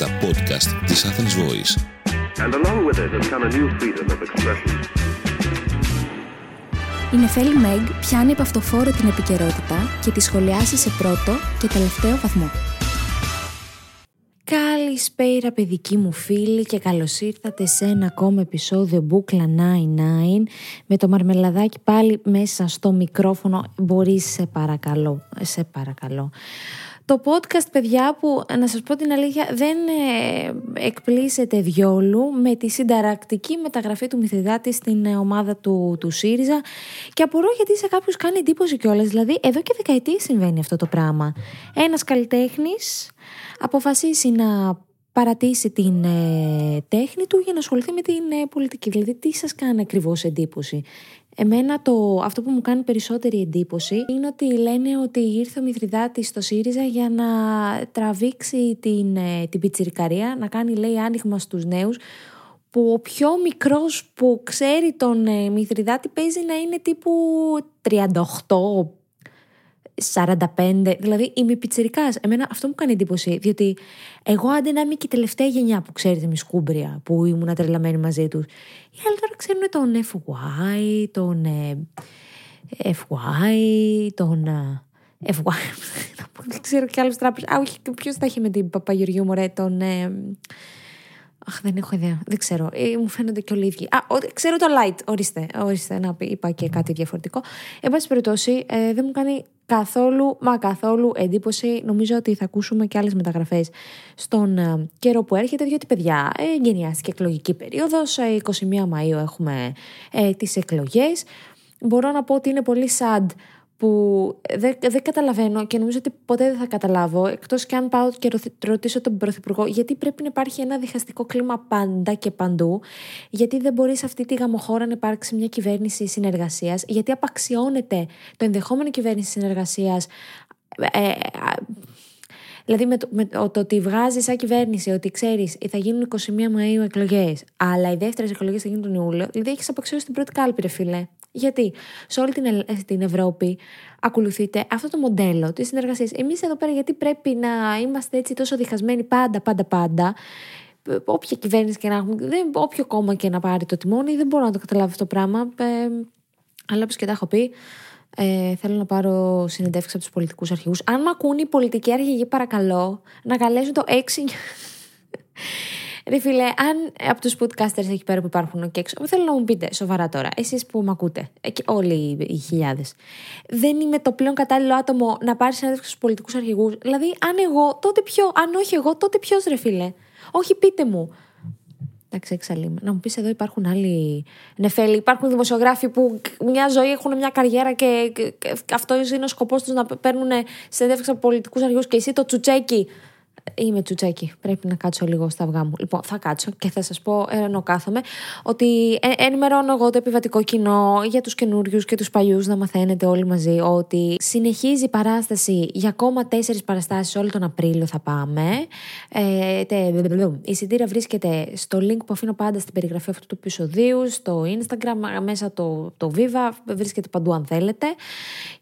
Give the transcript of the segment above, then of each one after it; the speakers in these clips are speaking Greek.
τα podcast της Athens Voice. And along with it has come a new freedom of expression. Η Νεφέλη Μέγ πιάνει από αυτοφόρο την επικαιρότητα και τη σχολιάσει σε πρώτο και τελευταίο βαθμό. Καλησπέρα παιδική μου φίλη και καλώς ήρθατε σε ένα ακόμα επεισόδιο Μπούκλα 99 με το μαρμελαδάκι πάλι μέσα στο μικρόφωνο μπορείς σε παρακαλώ, σε παρακαλώ το podcast, παιδιά, που να σας πω την αλήθεια δεν ε, εκπλήσεται διόλου με τη συνταρακτική μεταγραφή του Μηθριδάτη στην ε, ομάδα του, του ΣΥΡΙΖΑ και απορώ γιατί σε κάποιους κάνει εντύπωση κιόλας. Δηλαδή, εδώ και δεκαετίες συμβαίνει αυτό το πράγμα. Ένας καλλιτέχνης αποφασίσει να παρατήσει την ε, τέχνη του για να ασχοληθεί με την ε, πολιτική. Δηλαδή, τι σας κάνει ακριβώς εντύπωση; Εμένα το, αυτό που μου κάνει περισσότερη εντύπωση είναι ότι λένε ότι ήρθε ο Μηθριδάτης στο ΣΥΡΙΖΑ για να τραβήξει την, ε, την πιτσιρικαρία, να κάνει λέει άνοιγμα στους νέους που ο πιο μικρός που ξέρει τον ε, Μηθριδάτη παίζει να είναι τύπου 38, 45, δηλαδή είμαι πιτσερικάς. Εμένα αυτό μου κάνει εντύπωση, διότι εγώ άντε να είμαι και η τελευταία γενιά που ξέρετε με σκούμπρια, που ήμουν τρελαμένη μαζί τους. Οι άλλοι τώρα ξέρουν τον FY, τον ε, FY, τον. Ε, FY. Δεν ξέρω κι άλλους τράπεζες. Α, όχι, ποιος θα έχει με την Παπαγεωργίου Μωρέ, τον. Ε, Αχ, δεν έχω ιδέα. Δεν ξέρω. Ε, μου φαίνονται και όλοι ίδιοι. Α, ο, ξέρω το light. Ορίστε. Ορίστε να είπα και κάτι διαφορετικό. Εν πάση περιπτώσει, ε, δεν μου κάνει καθόλου, μα καθόλου εντύπωση. Νομίζω ότι θα ακούσουμε και άλλες μεταγραφές στον ε, καιρό που έρχεται, διότι παιδιά, ε, γενιάστηκε εκλογική περίοδος. 21 ε, Μαου έχουμε ε, τις εκλογές. Μπορώ να πω ότι είναι πολύ sad που δεν, δεν καταλαβαίνω και νομίζω ότι ποτέ δεν θα καταλάβω, εκτός και αν πάω και ρωτήσω τον Πρωθυπουργό, γιατί πρέπει να υπάρχει ένα διχαστικό κλίμα πάντα και παντού, γιατί δεν μπορεί σε αυτή τη γαμοχώρα να υπάρξει μια κυβέρνηση συνεργασίας, γιατί απαξιώνεται το ενδεχόμενο κυβέρνηση συνεργασίας. Ε, Δηλαδή με το, με το ότι βγάζει σαν κυβέρνηση ότι ξέρεις θα γίνουν 21 Μαου εκλογές, αλλά οι δεύτερες εκλογές θα γίνουν τον Ιούλιο, δηλαδή έχεις απαξιώσει την πρώτη κάλπη, ρε φίλε. Γιατί σε όλη την, την Ευρώπη ακολουθείτε αυτό το μοντέλο της συνεργασίας. Εμείς εδώ πέρα, γιατί πρέπει να είμαστε έτσι τόσο διχασμένοι πάντα, πάντα, πάντα. Όποια κυβέρνηση και να έχουμε, όποιο κόμμα και να πάρει το τιμόνι, δεν μπορώ να το καταλάβω αυτό το πράγμα. Ε, αλλά όπως και τα έχω πει, ε, θέλω να πάρω συνεντεύξει από τους πολιτικούς αρχηγούς. Αν με ακούν οι πολιτικοί αρχηγοί, παρακαλώ να καλέσουν το 6. Ρε φίλε, αν από τους podcasters εκεί πέρα που υπάρχουν και έξω, θέλω να μου πείτε σοβαρά τώρα, εσείς που με ακούτε, όλοι οι χιλιάδες, δεν είμαι το πλέον κατάλληλο άτομο να πάρει συνέντευξη στους πολιτικούς αρχηγούς; Δηλαδή, αν εγώ, τότε ποιο, αν όχι εγώ, τότε ποιος ρε φίλε; Όχι, πείτε μου. Εντάξει, εξαλείμε. Να μου πεις εδώ υπάρχουν άλλοι νεφέλοι. Υπάρχουν δημοσιογράφοι που μια ζωή έχουν μια καριέρα και, αυτός είναι ο σκοπός τους να παίρνουν συνέντευξη από πολιτικούς αρχηγούς και εσύ το τσουτσέκι Είμαι τσουτσέκι. Πρέπει να κάτσω λίγο στα αυγά μου. Λοιπόν, θα κάτσω και θα σας πω, ενώ κάθομαι, ότι ε, ενημερώνω εγώ το επιβατικό κοινό για τους καινούριους και τους παλιούς να μαθαίνετε όλοι μαζί ότι συνεχίζει η παράσταση για ακόμα τέσσερις παραστάσεις όλο τον Απρίλιο θα πάμε. Ε, τε, η εισιτήρια βρίσκεται στο link που αφήνω πάντα στην περιγραφή αυτού του επεισοδίου, στο Instagram, μέσα το, το Viva, βρίσκεται παντού αν θέλετε.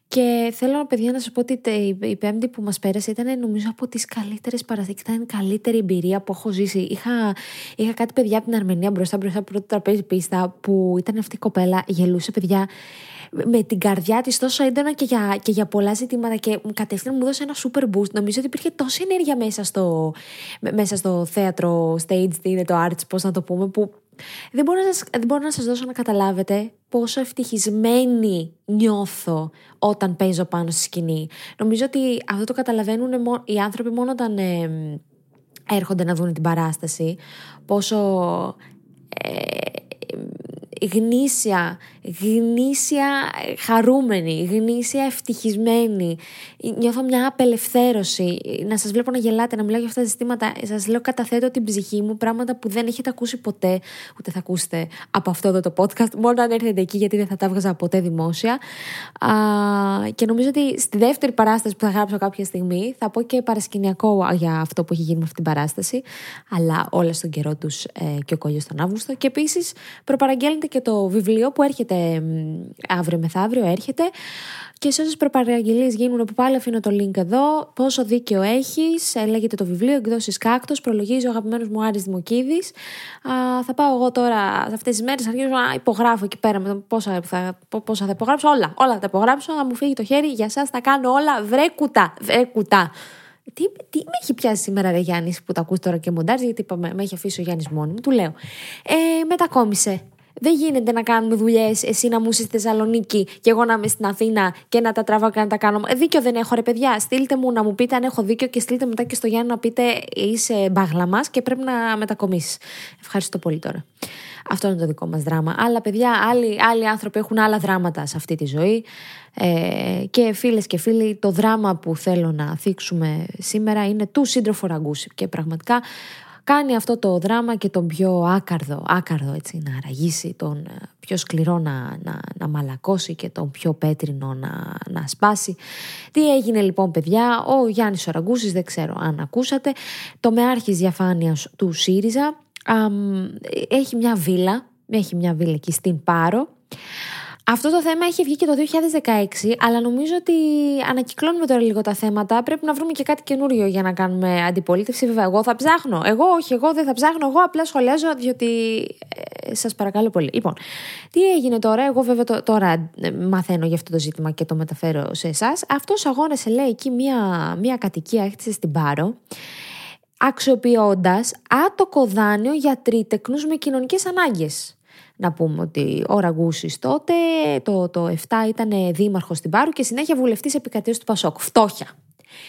Και θέλω, παιδιά, να σας πω ότι η Πέμπτη που μας πέρασε ήταν νομίζω από τις καλύτερες παραστάσει. Ήταν η καλύτερη εμπειρία που έχω ζήσει. Είχα, είχα κάτι παιδιά από την Αρμενία μπροστά, μπροστά από το τραπέζι πίστα, που ήταν αυτή η κοπέλα, γελούσε, παιδιά με την καρδιά της τόσο έντονα και για, και για πολλά ζητήματα και κατευθείαν μου έδωσε ένα super boost. Νομίζω ότι υπήρχε τόση ενέργεια μέσα στο, μέσα στο θέατρο, stage, τι είναι το arts, πώς να το πούμε, που δεν μπορώ, να σας, δεν μπορώ να σας δώσω να καταλάβετε πόσο ευτυχισμένη νιώθω όταν παίζω πάνω στη σκηνή. Νομίζω ότι αυτό το καταλαβαίνουν οι άνθρωποι μόνο όταν ε, έρχονται να δουν την παράσταση. Πόσο ε, γνήσια, γνήσια χαρούμενη, γνήσια ευτυχισμένη. Νιώθω μια απελευθέρωση. Να σας βλέπω να γελάτε, να μιλάω για αυτά τα ζητήματα. Σας λέω καταθέτω την ψυχή μου, πράγματα που δεν έχετε ακούσει ποτέ, ούτε θα ακούσετε από αυτό εδώ το podcast, μόνο αν έρθετε εκεί γιατί δεν θα τα έβγαζα ποτέ δημόσια. Α, και νομίζω ότι στη δεύτερη παράσταση που θα γράψω κάποια στιγμή θα πω και παρασκηνιακό για αυτό που έχει γίνει με αυτή την παράσταση, αλλά όλα στον καιρό τους ε, και ο κόλλιος τον Αύγουστο. Και επίσης προπαραγγέλνετε και το βιβλίο που έρχεται ε, αύριο μεθαύριο έρχεται. Και σε όσες προπαραγγελίες γίνουν, που πάλι αφήνω το link εδώ, πόσο δίκαιο έχεις, λέγεται το βιβλίο Εκδόσεις Κάκτος, προλογίζει ο αγαπημένος μου Άρης Δημοκίδης. Θα πάω εγώ τώρα σε αυτές τις μέρες, αρχίζω να υπογράφω εκεί πέρα με το πόσα θα, πόσα θα υπογράψω. Όλα, όλα θα τα υπογράψω, θα μου φύγει το χέρι. Για εσά θα κάνω όλα. Βρε κουτά, βρε κουτά. Τι, τι με έχει πιάσει σήμερα, Ρε Γιάννης, που τα ακούς τώρα και μοντάρει, γιατί είπαμε, με έχει αφήσει ο Γιάννης μόνο μου. Του λέω. Ε, μετακόμισε. Δεν γίνεται να κάνουμε δουλειές, εσύ να μου είσαι στη Θεσσαλονίκη και εγώ να είμαι στην Αθήνα και να τα τραβάω και να τα κάνω. Ε, δίκιο δεν έχω, ρε παιδιά. Στείλτε μου να μου πείτε αν έχω δίκιο και στείλτε μετά και στο Γιάννη να πείτε είσαι μπαγλα μας και πρέπει να μετακομίσεις. Ευχαριστώ πολύ τώρα. Αυτό είναι το δικό μας δράμα. Αλλά παιδιά, άλλοι, άλλοι άνθρωποι έχουν άλλα δράματα σε αυτή τη ζωή. Ε, και φίλες και φίλοι, το δράμα που θέλω να θίξουμε σήμερα είναι του σύντροφου Ραγκούση. Και πραγματικά κάνει αυτό το δράμα και τον πιο άκαρδο, άκαρδο έτσι, να ραγίσει, τον ε, πιο σκληρό να, να, να μαλακώσει και τον πιο πέτρινο να, να σπάσει. Τι έγινε λοιπόν παιδιά, ο Γιάννης Οραγκούσης, δεν ξέρω αν ακούσατε, το μεάρχης διαφάνειας του ΣΥΡΙΖΑ έχει μια βίλα, έχει μια βίλα εκεί στην Πάρο, αυτό το θέμα έχει βγει και το 2016, αλλά νομίζω ότι ανακυκλώνουμε τώρα λίγο τα θέματα. Πρέπει να βρούμε και κάτι καινούριο για να κάνουμε αντιπολίτευση. Βέβαια, εγώ θα ψάχνω. Εγώ όχι, εγώ δεν θα ψάχνω. Εγώ απλά σχολιάζω, διότι ε, σας παρακαλώ πολύ. Λοιπόν, τι έγινε τώρα; Εγώ βέβαια τώρα ε, μαθαίνω για αυτό το ζήτημα και το μεταφέρω σε εσάς. Αυτός αγόρασε, λέει, εκεί μία, μία κατοικία, έχτισε στην Πάρο αξιοποιώντας άτοκο δάνειο για τρίτεκνους με κοινωνικές ανάγκες. Να πούμε ότι ο Ραγκούσης τότε, το, το 7 ήταν δήμαρχος στην Πάρου και συνέχεια βουλευτής επικρατείας του Πασόκ. Φτώχεια.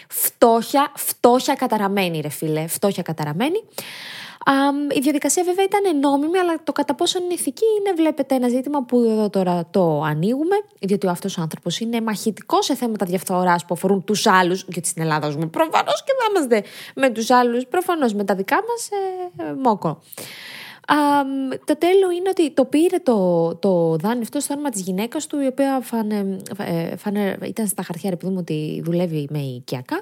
Φτώχεια, φτώχεια καταραμένη, ρε φίλε. Φτώχεια καταραμένη. η διαδικασία βέβαια ήταν νόμιμη, αλλά το κατά πόσο είναι ηθική είναι, βλέπετε, ένα ζήτημα που εδώ τώρα το ανοίγουμε, διότι ο αυτός ο άνθρωπος είναι μαχητικός σε θέματα διαφθοράς που αφορούν τους άλλους, γιατί στην Ελλάδα ζούμε προφανώς και θα είμαστε με τους άλλους, προφανώς με τα δικά μας ε, μόκο το τέλο είναι ότι το πήρε το, το δάνειο αυτό στο όνομα της γυναίκας του, η οποία φανε, ε, φανε, ήταν στα χαρτιά, επειδή ότι δουλεύει με οικιακά.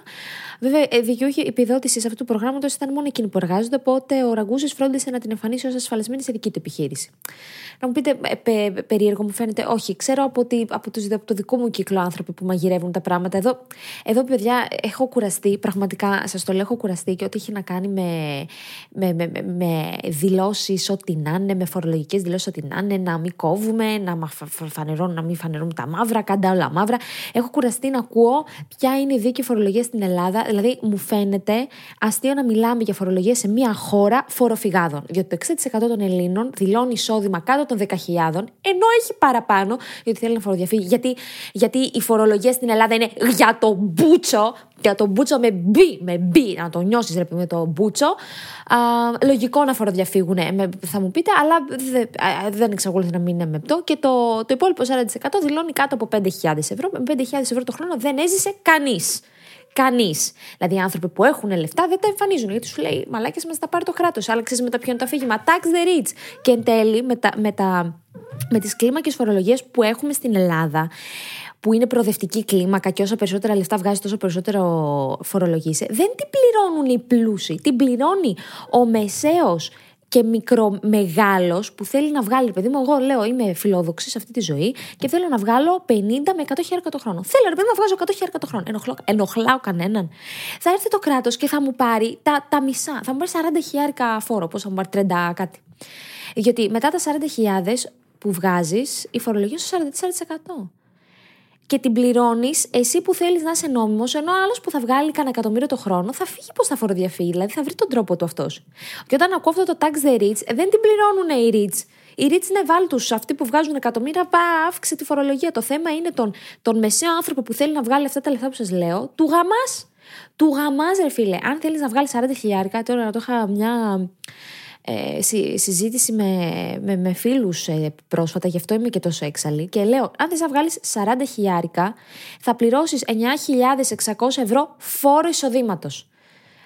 Βέβαια, ε, δικαιούχη επιδότησης αυτού του προγράμματος ήταν μόνο εκείνη που εργάζονται, οπότε ο Ραγκούζη φρόντισε να την εμφανίσει ως ασφαλισμένη σε δική του επιχείρηση. Να μου πείτε, ε, πε, περίεργο μου φαίνεται, όχι. Ξέρω από, τη, από, τους, από το δικό μου κύκλο άνθρωποι που μαγειρεύουν τα πράγματα. Εδώ, εδώ παιδιά, έχω κουραστεί, πραγματικά σας το λέω, έχω κουραστεί και ό,τι έχει να κάνει με, με, με, με δηλώσεις ό,τι να είναι, με φορολογικές δηλώσεις ό,τι να είναι, να μην κόβουμε, να, φανερώνουμε, να μην φανερώνουμε τα μαύρα, κάντα όλα μαύρα. Έχω κουραστεί να ακούω ποια είναι η δίκαιη φορολογία στην Ελλάδα. Δηλαδή, μου φαίνεται αστείο να μιλάμε για φορολογία σε μια χώρα φοροφυγάδων. Διότι το 60% των Ελλήνων δηλώνει εισόδημα κάτω των 10.000, ενώ έχει παραπάνω, γιατί θέλει να φοροδιαφύγει. Γιατί, γιατί η φορολογία στην Ελλάδα είναι για το μπούτσο, για το μπούτσο με μπι, με μπι, να το νιώσεις ρε με το μπούτσο. Α, λογικό να φοροδιαφύγουν, θα μου πείτε, αλλά δεν, δεν εξακολουθεί να μην είναι μεπτό. Και το, το υπόλοιπο 40% δηλώνει κάτω από 5.000 ευρώ. Με 5.000 ευρώ το χρόνο δεν έζησε κανείς. Κανείς. Δηλαδή, οι άνθρωποι που έχουν λεφτά δεν τα εμφανίζουν. Γιατί σου λέει, Μαλάκια μα τα πάρει το κράτος. Άλλαξες με τα ποιο είναι το αφήγημα. Tax the rich. Και εν τέλει, με, τα, με, τα, με τις κλίμακες φορολογίες που έχουμε στην Ελλάδα, που είναι προοδευτική κλίμακα και όσο περισσότερα λεφτά βγάζει, τόσο περισσότερο φορολογείσαι, δεν την πληρώνουν οι πλούσιοι. Την πληρώνει ο μεσαίος και μικρομεγάλο που θέλει να βγάλει, παιδί μου, εγώ λέω είμαι φιλόδοξη σε αυτή τη ζωή και θέλω να βγάλω 50 με 100 χιλιάρικα το χρόνο. Θέλω, ρε παιδί, να βγάζω 100 χιλιάρικα το χρόνο. Ενοχλώ, ενοχλάω κανέναν. Θα έρθει το κράτος και θα μου πάρει τα, τα μισά. Θα μου πάρει 40 χιλιάρικα φόρο. Πώς θα μου πάρει 30 κάτι. Γιατί μετά τα 40.000 που βγάζεις, η φορολογία σου 44% και την πληρώνεις εσύ που θέλεις να είσαι νόμιμος, ενώ ο άλλος που θα βγάλει κανένα εκατομμύριο το χρόνο θα φύγει πώ θα φοροδιαφύγει, δηλαδή θα βρει τον τρόπο του αυτός. Και όταν ακούω αυτό το tax the rich, δεν την πληρώνουν οι rich. Οι rich είναι βάλτου, αυτοί που βγάζουν εκατομμύρια, πά, αύξησε τη φορολογία. Το θέμα είναι τον, τον μεσαίο άνθρωπο που θέλει να βγάλει αυτά τα λεφτά που σας λέω, του γαμάς. Του γαμάς, ρε φίλε. Αν θέλεις να βγάλεις 40 χιλιάρικα, τώρα να το είχα μια ε, συζήτηση με, με, με φίλους ε, πρόσφατα, γι' αυτό είμαι και τόσο έξαλλη και λέω, αν θες να βγάλεις 40 χιλιάρικα θα πληρώσεις 9.600 ευρώ φόρο εισοδήματος.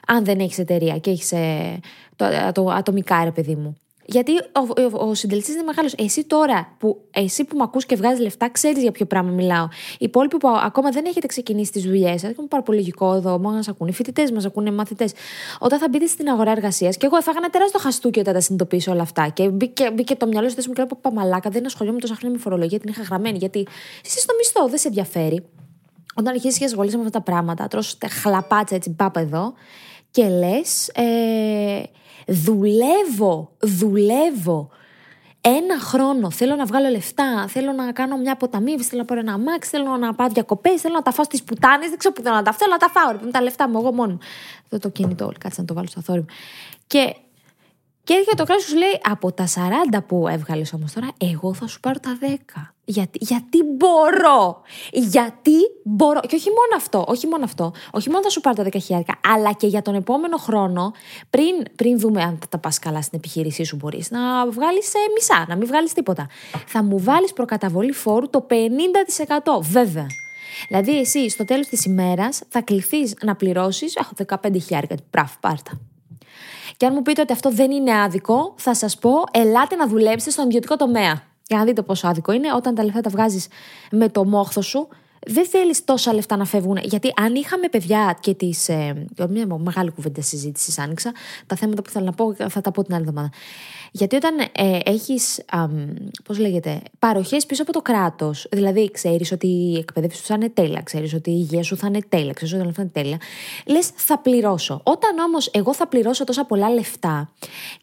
αν δεν έχεις εταιρεία και έχεις ε, το, το, ατομικά ρε παιδί μου. Γιατί ο, ο, ο συντελεστής είναι μεγάλος. Εσύ τώρα, που, εσύ που με ακούς και βγάζεις λεφτά, ξέρεις για ποιο πράγμα μιλάω. Οι υπόλοιποι που ακόμα δεν έχετε ξεκινήσει τις δουλειές σας, έχουμε πάρα πολύ λογικό εδώ, μόνο μα ακούνε οι φοιτητές, μας ακούνε οι μαθητές. Όταν θα μπείτε στην αγορά εργασίας, και εγώ έφαγα ένα τεράστιο χαστούκι όταν τα συνειδητοποίησα όλα αυτά. Και μπήκε, μπήκε το μυαλό σου μου και λέω μαλάκα, δεν ασχολιόμαι τόσα χρόνια με φορολογία, την είχα γραμμένη. Γιατί εσύ στο μισθό δεν σε ενδιαφέρει. Όταν αρχίσει και ασχολείσαι με αυτά τα πράγματα, τρώσει χλαπάτσα έτσι, πάπα εδώ και λες. Ε, δουλεύω, δουλεύω ένα χρόνο θέλω να βγάλω λεφτά, θέλω να κάνω μια αποταμίευση, θέλω να πάρω ένα αμάξι, θέλω να πάω διακοπές, θέλω να τα φάω στις πουτάνες, δεν ξέρω που θέλω να τα φάω, θέλω να τα φάω. Με τα λεφτά μου, εγώ μόνο. Αυτό το κινητό, κάτσε να το βάλω στο θόρυβο. Και και έρχεται το κράτο σου λέει από τα 40 που έβγαλες όμως τώρα, εγώ θα σου πάρω τα 10. Γιατί, γιατί μπορώ. Γιατί μπορώ. Και όχι μόνο αυτό, όχι μόνο αυτό. Όχι μόνο θα σου πάρω τα 10 χιλιάρικα, αλλά και για τον επόμενο χρόνο, πριν, πριν δούμε αν θα τα πας καλά στην επιχείρησή σου, μπορείς να βγάλεις ε, μισά, να μην βγάλεις τίποτα. Θα μου βάλεις προκαταβολή φόρου το 50%. Βέβαια. Δηλαδή, εσύ στο τέλος της ημέρας θα κληθείς να πληρώσεις. Έχω 15 χιλιάρικα. Πράφ, πάρτα. Και αν μου πείτε ότι αυτό δεν είναι άδικο, θα σας πω, ελάτε να δουλέψετε στον ιδιωτικό τομέα. Για να δείτε πόσο άδικο είναι, όταν τα λεφτά τα βγάζεις με το μόχθο σου, δεν θέλεις τόσα λεφτά να φεύγουν. Γιατί αν είχαμε παιδιά και τις. Ε, μια μεγάλη κουβέντα συζήτησης άνοιξα. Τα θέματα που θέλω να πω θα τα πω την άλλη εβδομάδα. Γιατί όταν ε, έχεις, πώς λέγεται, παροχές πίσω από το κράτος, δηλαδή ξέρεις ότι η εκπαίδευση σου θα είναι τέλεια, ξέρεις ότι η υγεία σου θα είναι τέλεια, ξέρεις ότι θα είναι τέλεια, λες θα πληρώσω. Όταν όμως εγώ θα πληρώσω τόσα πολλά λεφτά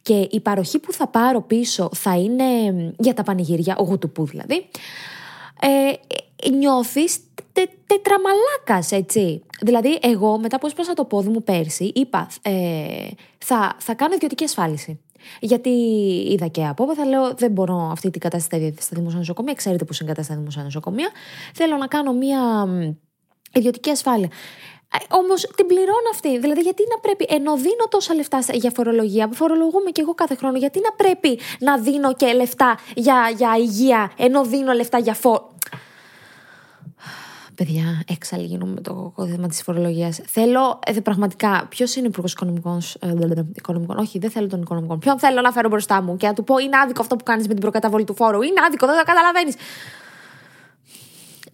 και η παροχή που θα πάρω πίσω θα είναι για τα πανηγύρια, ο γουτουπού δηλαδή, ε, νιώθεις τε, τετραμαλάκας, έτσι. Δηλαδή, εγώ μετά που έσπασα το πόδι μου πέρσι, είπα, ε, θα, θα κάνω ιδιωτική ασφάλιση. Γιατί είδα και από θα λέω δεν μπορώ αυτή την κατάσταση στα δημοσία νοσοκομεία. Ξέρετε πώς είναι κατάσταση στα δημοσία νοσοκομεία. Θέλω να κάνω μια ιδιωτική ασφάλεια. Ε, Όμως την πληρώνω αυτή. Δηλαδή, γιατί να πρέπει, ενώ δίνω τόσα λεφτά για φορολογία, φορολογούμε και εγώ κάθε χρόνο, γιατί να πρέπει να δίνω και λεφτά για, για υγεία, ενώ δίνω λεφτά για φόρο. Παιδιά, έξαλλη γίνομαι με το θέμα της φορολογίας. Θέλω, ε, πραγματικά, ποιος είναι υπουργός οικονομικών, ε, οικονομικών; Όχι, δεν θέλω τον οικονομικό. Ποιον θέλω να φέρω μπροστά μου; Και να του πω είναι άδικο αυτό που κάνεις με την προκαταβολή του φόρου. Είναι άδικο, δεν το καταλαβαίνεις.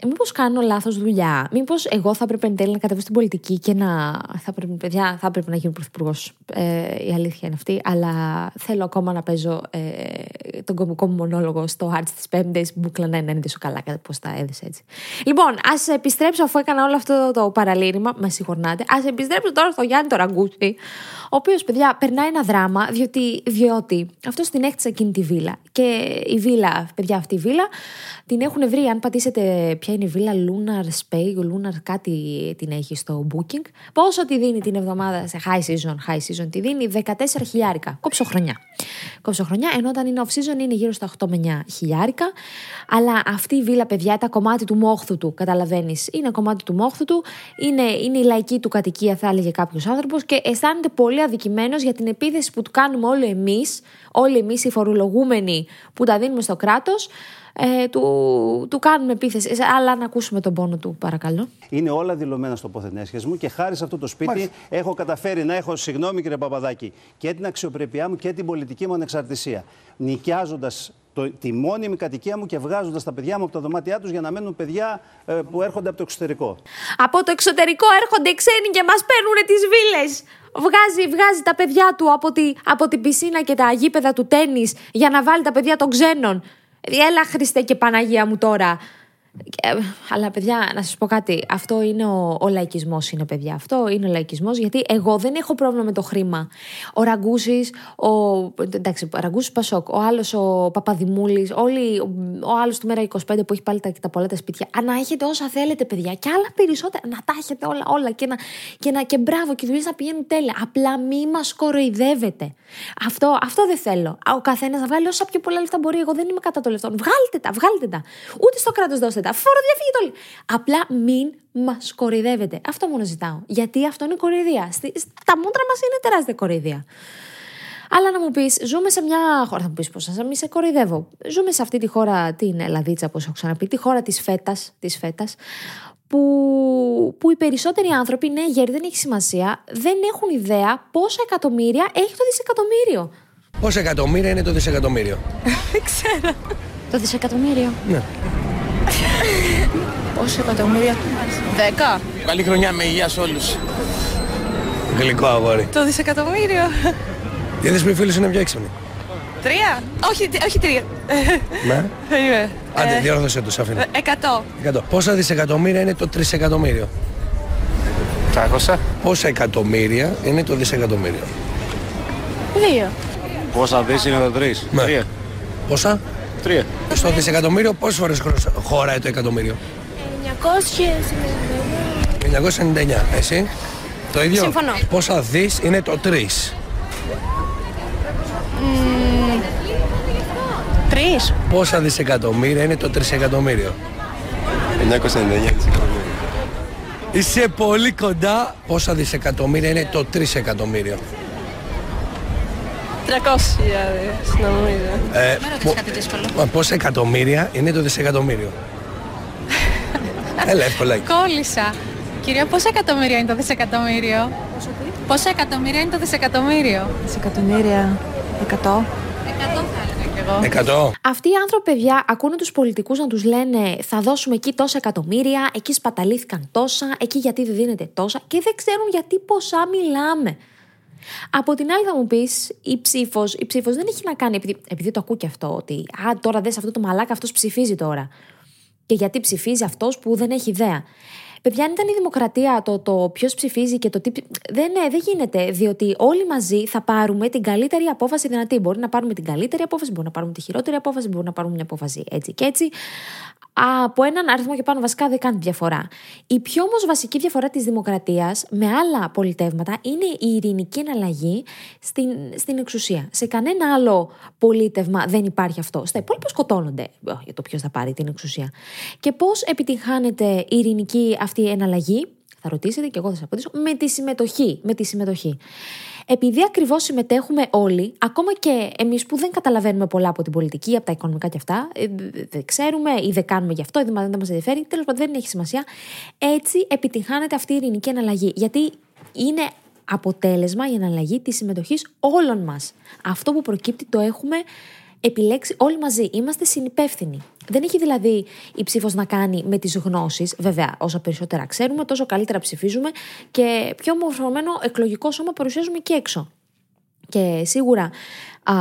Μήπως κάνω λάθος δουλειά. Μήπως εγώ θα έπρεπε εν τέλει να κατέβω στην πολιτική και να. Θα πρέπει, παιδιά, θα έπρεπε να γίνω πρωθυπουργός. Ε, η αλήθεια είναι αυτή. Αλλά θέλω ακόμα να παίζω ε, τον κομικό μου μονόλογο στο Arts της Πέμπτης. Μπουκλα να είναι σου καλά, πώ τα έδεσε έτσι. Λοιπόν, ας επιστρέψω αφού έκανα όλο αυτό το παραλήρημα. Με συγχωρνάτε. Α επιστρέψω τώρα στο Γιάννη το Ραγκούτσι, ο οποίος, παιδιά, περνάει ένα δράμα διότι, διότι αυτό την έκτισε εκείνη τη βίλα. Και η βίλα, παιδιά, αυτή η βίλα την έχουν βρει. Αν πατήσετε ποια είναι η βίλα Lunar Space, Lunar κάτι την έχει στο Booking. Πόσο τη δίνει την εβδομάδα σε high season, high season τη δίνει 14 χιλιάρικα. Κόψω χρονιά. Κόψω χρονιά, ενώ όταν είναι off season είναι γύρω στα 8 με 9 χιλιάρικα. Αλλά αυτή η βίλα, παιδιά, τα κομμάτι του μόχθου του, καταλαβαίνεις. Είναι κομμάτι του μόχθου του, είναι, είναι η λαϊκή του κατοικία, θα έλεγε κάποιος άνθρωπος και αισθάνεται πολύ αδικημένος για την επίθεση που του κάνουμε όλοι εμείς, όλοι εμείς οι φορολογούμενοι που τα δίνουμε στο κράτος ε, του, του κάνουμε επίθεση. Αλλά να ακούσουμε τον πόνο του, παρακαλώ. Είναι όλα δηλωμένα στο ποθενέσχε μου και χάρη σε αυτό το σπίτι Μάλιστα. έχω καταφέρει να έχω, συγγνώμη κύριε Παπαδάκη, και την αξιοπρέπειά μου και την πολιτική μου ανεξαρτησία. Νοικιάζοντας τη μόνιμη κατοικία μου και βγάζοντας τα παιδιά μου από τα δωμάτια τους για να μένουν παιδιά ε, που έρχονται από το εξωτερικό. Από το εξωτερικό έρχονται οι ξένοι και μας παίρνουν τις βίλες. Βγάζει, βγάζει τα παιδιά του από, τη, από την πισίνα και τα γήπεδα του τέννη για να βάλει τα παιδιά των ξένων. Έλα Χριστέ και Παναγία μου τώρα. Ε, αλλά παιδιά, να σας πω κάτι. Αυτό είναι ο, ο λαϊκισμός, είναι παιδιά. Αυτό είναι ο λαϊκισμός, γιατί εγώ δεν έχω πρόβλημα με το χρήμα. Ο Ραγκούση, ο. Εντάξει, ο Ραγκούση Πασόκ, ο άλλος ο Παπαδημούλης, όλοι, ο, ο άλλος του Μέρα 25 που έχει πάλι τα, τα πολλά τα σπίτια. Αν έχετε όσα θέλετε, παιδιά, και άλλα περισσότερα. Να τα έχετε όλα, όλα και να, και, να, και μπράβο, και οι δουλειές να πηγαίνουν τέλεια. Απλά μη μας κοροϊδεύετε. Αυτό, αυτό δεν θέλω. Ο καθένας να βγάλει όσα πιο πολλά λεφτά μπορεί. Εγώ δεν είμαι κατά των λεφτών. Βγάλτε τα, βγάλτε τα. Ούτε στο κράτος δώστε τα. Φοροδιαφύγετε όλοι. Απλά μην μας κοροϊδεύετε. Αυτό μόνο ζητάω. Γιατί αυτό είναι κοροϊδία. Τα μούτρα μας είναι τεράστια κοροϊδία. Αλλά να μου πεις, ζούμε σε μια χώρα. Θα μου πεις πώς να μην σε κοροϊδεύω. Ζούμε σε αυτή τη χώρα, την Ελλαδίτσα, όπως έχω ξαναπεί, τη χώρα της φέτας, της φέτας, που, που οι περισσότεροι άνθρωποι, ναι, γέροι, δεν έχει σημασία, δεν έχουν ιδέα πόσα εκατομμύρια έχει το δισεκατομμύριο. Πόσα εκατομμύρια είναι το δισεκατομμύριο; Δεν ξέρω. Το δισεκατομμύριο. Ναι. Πόσο εκατομμύρια; Δέκα. Καλή χρονιά με υγεία σε όλους. Γλυκό αγόρι. Το δισεκατομμύριο. Οι είδες που οι φίλοι σου είναι πιο έξυπνοι. Τρία. Όχι, τε- όχι τρία. Ναι. Περίμενε. Άντε, διόρθωσέ τους, αφήνω. Ε, Εκατό. Εκατό. Πόσα δισεκατομμύρια είναι το τρισεκατομμύριο; 300. Πόσα εκατομμύρια είναι το δισεκατομμύριο; Δύο. Πόσα δις είναι το 3. Ναι. Τρία. Πόσα; Τρία. Στο δισεκατομμύριο πόσες φορές χρος- χωράει το εκατομμύριο; 999. Εσύ; Το ίδιο; Συμφωνώ. Πόσα δις είναι το 3. Τρεις. Πόσα δισεκατομμύρια είναι το τρισεκατομμύριο; 999 δισεκατομμύρια. Είσαι πολύ κοντά. Πόσα δισεκατομμύρια είναι το τρισεκατομμύριο; Τριακόσιες χιλιάδες, νομίζω. Ε, πο- Μα πόσα εκατομμύρια είναι το δισεκατομμύριο; Έλα, εύκολα. Κόλλησα. Κυρία, πόσα εκατομμύρια είναι το δισεκατομμύριο; Πόσα εκατομμύρια είναι το δισεκατομμύριο; Δισεκατομμύρια. Εκατό. Εκατό θα έλεγα κι εγώ. Εκατό. Αυτοί οι άνθρωποι, παιδιά, ακούνε τους πολιτικούς να τους λένε θα δώσουμε εκεί τόσα εκατομμύρια, εκεί σπαταλήθηκαν τόσα, εκεί γιατί δεν δίνεται τόσα και δεν ξέρουν γιατί ποσά μιλάμε. Από την άλλη θα μου πεις, η ψήφος η ψήφος δεν έχει να κάνει, επειδή, επειδή το ακούω και αυτό, ότι α, τώρα δες αυτό το μαλάκα, αυτός ψηφίζει τώρα. Και γιατί ψηφίζει αυτός που δεν έχει ιδέα. Παιδιά, αν ήταν η δημοκρατία το, το ποιος ψηφίζει και το τι. ψ- Δεν, ναι, δεν γίνεται. Διότι όλοι μαζί θα πάρουμε την καλύτερη απόφαση δυνατή. Μπορεί να πάρουμε την καλύτερη απόφαση, μπορεί να πάρουμε τη χειρότερη απόφαση, μπορεί να πάρουμε μια απόφαση έτσι και έτσι. Από έναν αριθμό και πάνω βασικά δεν κάνει διαφορά. Η πιο όμως βασική διαφορά της δημοκρατίας με άλλα πολιτεύματα είναι η ειρηνική εναλλαγή στην, στην εξουσία. Σε κανένα άλλο πολίτευμα δεν υπάρχει αυτό. Στα υπόλοιπα σκοτώνονται ε, για το ποιος θα πάρει την εξουσία. Και πώς επιτυγχάνεται η ειρηνική αυτή εναλλαγή, θα ρωτήσετε και εγώ θα σας απαντήσω, με τη συμμετοχή. Με τη συμμετοχή. Επειδή ακριβώς συμμετέχουμε όλοι, ακόμα και εμείς που δεν καταλαβαίνουμε πολλά από την πολιτική, από τα οικονομικά και αυτά, ε, δεν ξέρουμε ή δεν κάνουμε γι' αυτό, ή δεν μας ενδιαφέρει, τέλος πάντων δεν έχει σημασία. Έτσι επιτυγχάνεται αυτή η ειρηνική εναλλαγή. Γιατί είναι αποτέλεσμα η εναλλαγή της συμμετοχής όλων μας. Αυτό που προκύπτει το έχουμε επιλέξει όλοι μαζί. Είμαστε συνυπεύθυνοι. Δεν έχει δηλαδή η ψήφος να κάνει με τις γνώσεις. Βέβαια, όσο περισσότερα ξέρουμε, τόσο καλύτερα ψηφίζουμε και πιο μορφωμένο εκλογικό σώμα παρουσιάζουμε και έξω. Και σίγουρα α,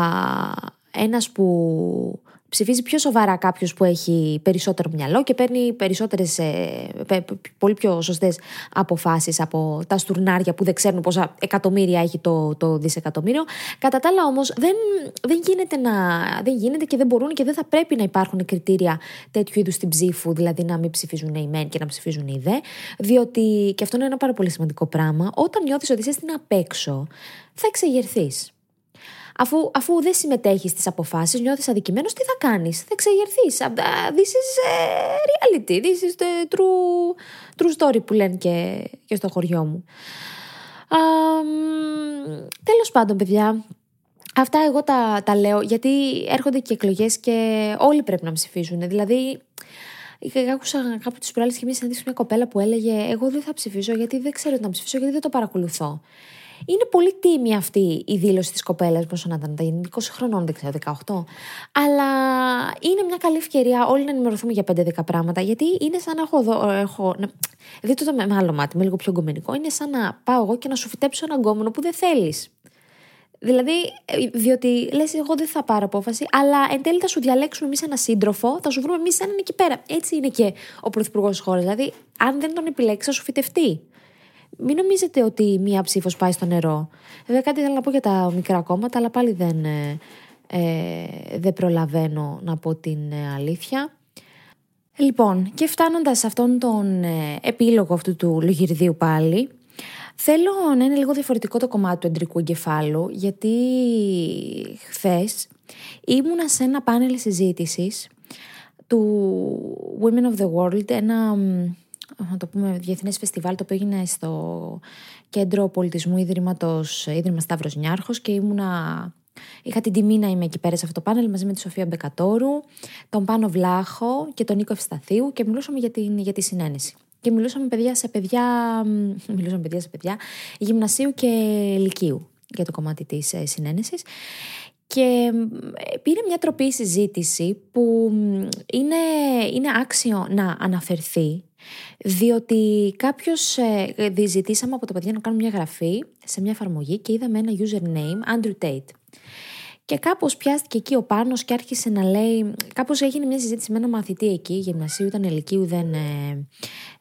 ένας που ψηφίζει πιο σοβαρά κάποιος που έχει περισσότερο μυαλό και παίρνει περισσότερες, ε, πε- πε- πολύ πιο σωστές αποφάσεις από τα στουρνάρια που δεν ξέρουν πόσα εκατομμύρια έχει το, το δισεκατομμύριο. Κατά τα άλλα όμως δεν, δεν, γίνεται να, δεν γίνεται και δεν μπορούν και δεν θα πρέπει να υπάρχουν κριτήρια τέτοιου είδους στην ψήφου, δηλαδή να μην ψηφίζουν οι μεν και να ψηφίζουν οι δε, διότι και αυτό είναι ένα πάρα πολύ σημαντικό πράγμα. Όταν νιώθεις ότι είσαι στην απέξω, θα εξεγερθείς. Αφού, αφού δεν συμμετέχεις στις αποφάσεις, νιώθεις αδικημένος, τι θα κάνεις; Θα εξεγερθείς. This is ε, reality. This is the true, true story που λένε και, και στο χωριό μου. Τέλος πάντων, παιδιά, αυτά εγώ τα, τα λέω γιατί έρχονται και εκλογές και όλοι πρέπει να ψηφίζουν. Δηλαδή, Άκουσα κάπου τις προάλλες και μια συναντήση μια κοπέλα που έλεγε: Εγώ δεν θα ψηφίσω γιατί δεν ξέρω τι να ψηφίσω, γιατί δεν το παρακολουθώ. Είναι πολύ τίμη αυτή η δήλωση της κοπέλας, πόσο να ήταν, τα είναι 20 χρονών, δεν ξέρω, 18. Αλλά είναι μια καλή ευκαιρία όλοι να ενημερωθούμε για 5-10 πράγματα, γιατί είναι σαν να έχω. Δω, έχω να, δείτε το με, με άλλο μάτι, με λίγο πιο γκομενικό. Είναι σαν να πάω εγώ και να σου φυτέψω έναν γκόμενο που δεν θέλεις. Δηλαδή, ε, διότι λες, εγώ δεν θα πάρω απόφαση, αλλά εν τέλει θα σου διαλέξουμε εμείς ένα σύντροφο, θα σου βρούμε εμείς έναν εκεί πέρα. Έτσι είναι και ο πρωθυπουργός της χώρας. Δηλαδή, αν δεν τον επιλέξεις, θα σου φυτευτεί. Μην νομίζετε ότι μία ψήφος πάει στο νερό. Βέβαια, κάτι θέλω να πω για τα μικρά κόμματα, αλλά πάλι δεν, ε, ε, δεν προλαβαίνω να πω την ε, αλήθεια. Λοιπόν, και φτάνοντας σε αυτόν τον ε, επίλογο αυτού του λογυρδίου πάλι, θέλω να είναι λίγο διαφορετικό το κομμάτι του εντρικού εγκεφάλου, γιατί χθες ήμουνα σε ένα πάνελ συζήτησης του Women of the World, ένα να το πούμε, διεθνές φεστιβάλ το οποίο έγινε στο Κέντρο Πολιτισμού Ίδρυματος, Ίδρυμα Σταύρος Νιάρχος και ήμουνα Είχα την τιμή να είμαι εκεί πέρα σε αυτό το πάνελ μαζί με τη Σοφία Μπεκατόρου, τον Πάνο Βλάχο και τον Νίκο Ευσταθίου και μιλούσαμε για, την, για τη συνένεση. Και μιλούσαμε παιδιά σε παιδιά, μιλούσαμε παιδιά σε παιδιά γυμνασίου και λυκείου για το κομμάτι της ε, συνένεσης. Και ε, πήρε μια τροπή συζήτηση που μ, είναι, είναι άξιο να αναφερθεί διότι κάποιος ε, ε, ζητήσαμε από τα παιδιά να κάνουν μια γραφή σε μια εφαρμογή και είδαμε ένα username Andrew Tate. Και κάπως πιάστηκε εκεί ο Πάνος και άρχισε να λέει. Κάπως έγινε μια συζήτηση με ένα μαθητή εκεί, γυμνασίου, ήταν ηλικίου, δεν ε,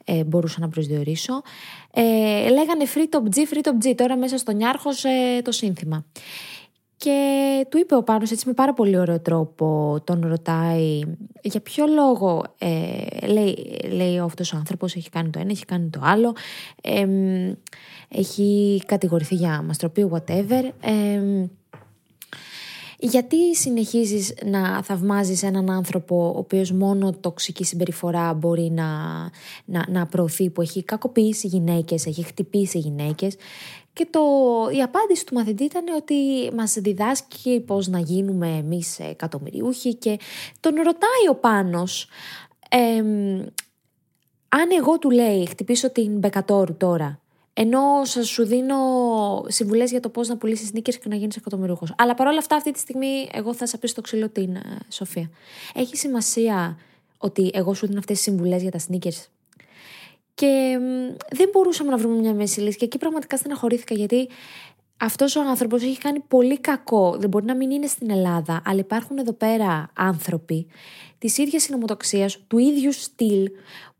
ε, μπορούσα να προσδιορίσω. Ε, λέγανε free top G, free top G. Τώρα μέσα στο Νιάρχος ε, το σύνθημα. Και του είπε ο Πάνος έτσι με πάρα πολύ ωραίο τρόπο, τον ρωτάει για ποιο λόγο ε, λέει, λέει αυτός ο άνθρωπος έχει κάνει το ένα, έχει κάνει το άλλο, ε, έχει κατηγορηθεί για μαστροπή, whatever. Ε, γιατί συνεχίζεις να θαυμάζεις έναν άνθρωπο ο οποίος μόνο τοξική συμπεριφορά μπορεί να, να, να προωθεί, που έχει κακοποιήσει γυναίκες, έχει χτυπήσει γυναίκες και το, η απάντηση του μαθητή ήταν ότι μας διδάσκει πώς να γίνουμε εμείς εκατομμυριούχοι και τον ρωτάει ο Πάνος αν εγώ του λέει χτυπήσω την Μπεκατόρου τώρα ενώ σα σου δίνω συμβουλές για το πώς να πουλήσεις νίκε και να γίνεις εκατομμυρίουχο. Αλλά παρόλα αυτά, αυτή τη στιγμή, εγώ θα σα πει στο ξύλο την ε, Σοφία. Έχει σημασία ότι εγώ σου δίνω αυτές τις συμβουλές για τα sneakers; Και δεν μπορούσαμε να βρούμε μια μέση λύση. Και εκεί πραγματικά στεναχωρήθηκα γιατί αυτός ο άνθρωπος έχει κάνει πολύ κακό. Δεν μπορεί να μην είναι στην Ελλάδα, αλλά υπάρχουν εδώ πέρα άνθρωποι της ίδιας συνομοτοξία, του ίδιου στυλ,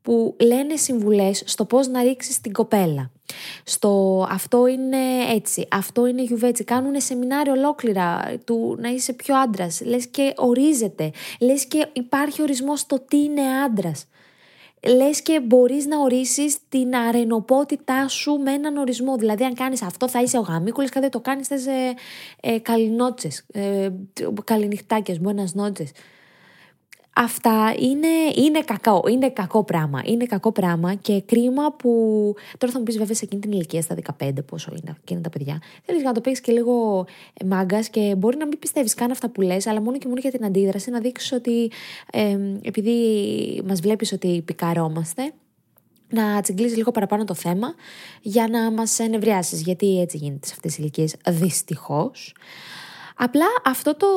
που λένε συμβουλές στο πώς να ρίξεις την κοπέλα. Στο αυτό είναι έτσι, αυτό είναι γιουβέτσι. Κάνουν σεμινάρια ολόκληρα του να είσαι πιο άντρας. Λες και ορίζεται. Λες και υπάρχει ορισμός στο τι είναι άντρας. Λες και μπορείς να ορίσεις την αρενοπότητά σου με έναν ορισμό. Δηλαδή αν κάνεις αυτό θα είσαι ο γαμίκουλης και δεν το κάνεις θες ε, ε, καληνότσες, ε, καληνυχτάκες, μπόνας νότσες. Αυτά είναι, είναι κακό, είναι κακό πράγμα. Είναι κακό πράγμα και κρίμα που. Τώρα θα μου πεις βέβαια σε εκείνη την ηλικία, στα 15, πόσο είναι εκείνα τα παιδιά. Θέλεις να το πει και λίγο μάγκας και μπορεί να μην πιστεύεις καν αυτά που λες, αλλά μόνο και μόνο για την αντίδραση να δείξεις ότι ε, επειδή μας βλέπεις ότι πικαρώμαστε, να τσιγκλίζεις λίγο παραπάνω το θέμα για να μας ενευριάσεις. Γιατί έτσι γίνεται σε αυτές τις ηλικίες, δυστυχώς. Απλά αυτό το,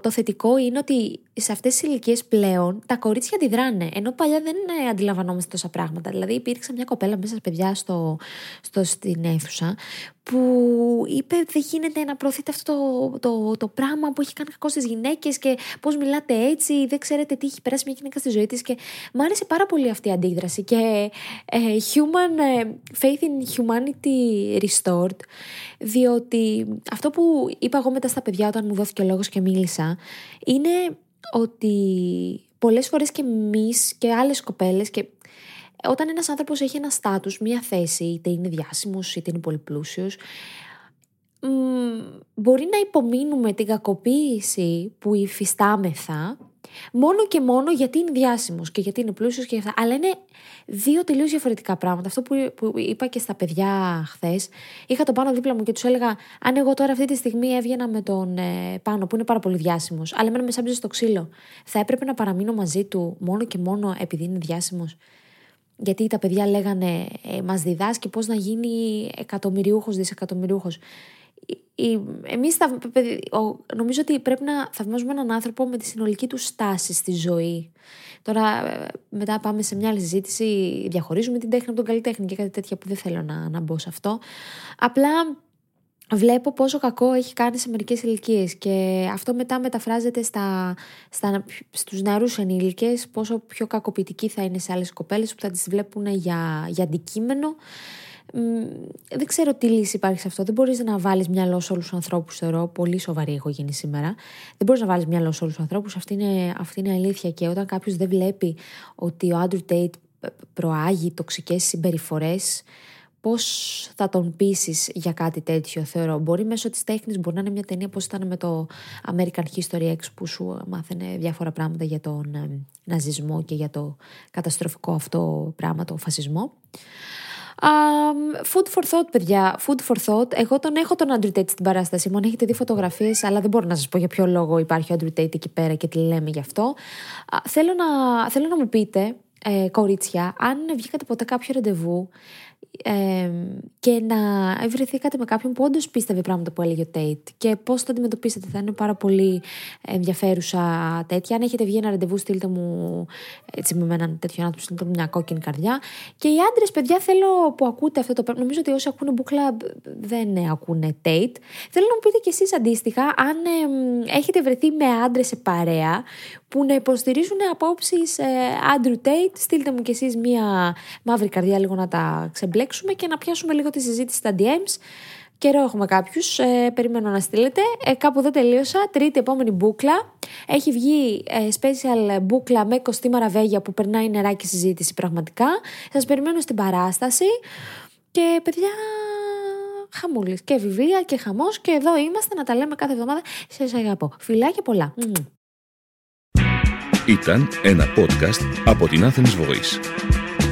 το θετικό είναι ότι σε αυτές τις ηλικίες πλέον τα κορίτσια αντιδράνε. Ενώ παλιά δεν αντιλαμβανόμαστε τόσα πράγματα. Δηλαδή υπήρξε μια κοπέλα μέσα στα παιδιά στο, στο, στην αίθουσα που είπε δεν γίνεται να προωθείτε αυτό το, το, το πράγμα που έχει κάνει κακό στις γυναίκες και πώς μιλάτε έτσι, δεν ξέρετε τι έχει περάσει μια γυναίκα στη ζωή της. Και μου άρεσε πάρα πολύ αυτή η αντίδραση. Και ε, human, ε, faith in humanity restored, διότι αυτό που είπα εγώ μετά στα παιδιά όταν μου δόθηκε ο λόγος και μίλησα, είναι ότι πολλές φορές και εμείς και άλλες κοπέλες και όταν ένας άνθρωπος έχει ένα στάτους, μία θέση, είτε είναι διάσημος είτε είναι πολυπλούσιος, μπορεί να υπομείνουμε την κακοποίηση που υφιστάμεθα μόνο και μόνο γιατί είναι διάσημος και γιατί είναι πλούσιος και αυτά. Αλλά είναι δύο τελείως διαφορετικά πράγματα. Αυτό που, που είπα και στα παιδιά χθες, είχα τον πάνω δίπλα μου και τους έλεγα: Αν εγώ τώρα αυτή τη στιγμή έβγαινα με τον ε, πάνω, που είναι πάρα πολύ διάσημος, αλλά εμένα με σάμπιζε στο ξύλο, θα έπρεπε να παραμείνω μαζί του μόνο και μόνο επειδή είναι διάσημος; Γιατί τα παιδιά λέγανε, ε, μας διδάσκει πώς να γίνει εκατομμυριούχος, δισεκατομμυριούχος. Εμείς θα, νομίζω ότι πρέπει να θαυμάζουμε έναν άνθρωπο με τη συνολική του στάση στη ζωή. Τώρα ε, μετά πάμε σε μια άλλη συζήτηση, διαχωρίζουμε την τέχνη από τον καλλιτέχνη και κάτι τέτοια που δεν θέλω να, να μπω σε αυτό. Απλά βλέπω πόσο κακό έχει κάνει σε μερικές ηλικίες και αυτό μετά μεταφράζεται στα, στα, στους νεαρούς ενήλικες πόσο πιο κακοποιητική θα είναι σε άλλες κοπέλες που θα τις βλέπουν για, για αντικείμενο δεν ξέρω τι λύση υπάρχει σε αυτό. Δεν μπορείς να βάλεις μυαλό σε όλους τους ανθρώπους, θεωρώ. Πολύ σοβαρή έχω γίνει σήμερα. Δεν μπορείς να βάλεις μυαλό σε όλους τους ανθρώπους. Αυτή είναι, αυτή είναι αλήθεια. Και όταν κάποιος δεν βλέπει ότι ο Άντρου Τέιτ προάγει τοξικές συμπεριφορές, πώς θα τον πείσεις για κάτι τέτοιο, θεωρώ. Μπορεί μέσω της τέχνης, μπορεί να είναι μια ταινία όπω ήταν με το American History X που σου μάθαινε διάφορα πράγματα για τον ε, ναζισμό και για το καταστροφικό αυτό πράγμα, τον φασισμό. Um, food for thought, παιδιά. Food for thought. Εγώ τον έχω τον Andrew Tate στην παράσταση μου. Αν έχετε δει φωτογραφίες, αλλά δεν μπορώ να σας πω για ποιο λόγο υπάρχει ο Andrew Tate εκεί πέρα και τι λέμε γι' αυτό. θέλω, να, θέλω να μου πείτε, ε, κορίτσια, αν βγήκατε ποτέ κάποιο ραντεβού ε, και να βρεθήκατε με κάποιον που όντως πίστευε πράγματα που έλεγε ο Τέιτ και πώς το αντιμετωπίσετε. Θα είναι πάρα πολύ ενδιαφέρουσα τέτοια. Αν έχετε βγει ένα ραντεβού, στείλτε μου έτσι με έναν τέτοιο άνθρωπο, στείλτε μου μια κόκκινη καρδιά. Και οι άντρες, παιδιά, θέλω που ακούτε αυτό το πράγμα. Νομίζω ότι όσοι ακούνε Book Club δεν ακούνε Tate. Θέλω να μου πείτε κι εσείς αντίστοιχα, αν ε, έχετε βρεθεί με άντρες σε παρέα που να υποστηρίζουν απόψεις ε, Andrew Tate. Στείλτε μου κι εσείς μία μαύρη καρδιά λίγο να τα ξεμπλέξουμε και να πιάσουμε λίγο τη συζήτηση στα DMs. Καιρό έχουμε κάποιους. Ε, περιμένω να στείλετε. Ε, κάπου δεν τελείωσα. Τρίτη επόμενη μπούκλα. Έχει βγει ε, special μπούκλα με κοστίμα ραβέγια που περνάει νεράκι συζήτηση πραγματικά. Σας περιμένω στην παράσταση. Και παιδιά, χαμούλης. Και βιβλία και χαμός. Και εδώ είμαστε να τα λέμε κάθε εβδομάδα. Σε αγαπώ. Φιλάκια πολλά. Ήταν ένα podcast από την Athens Voice.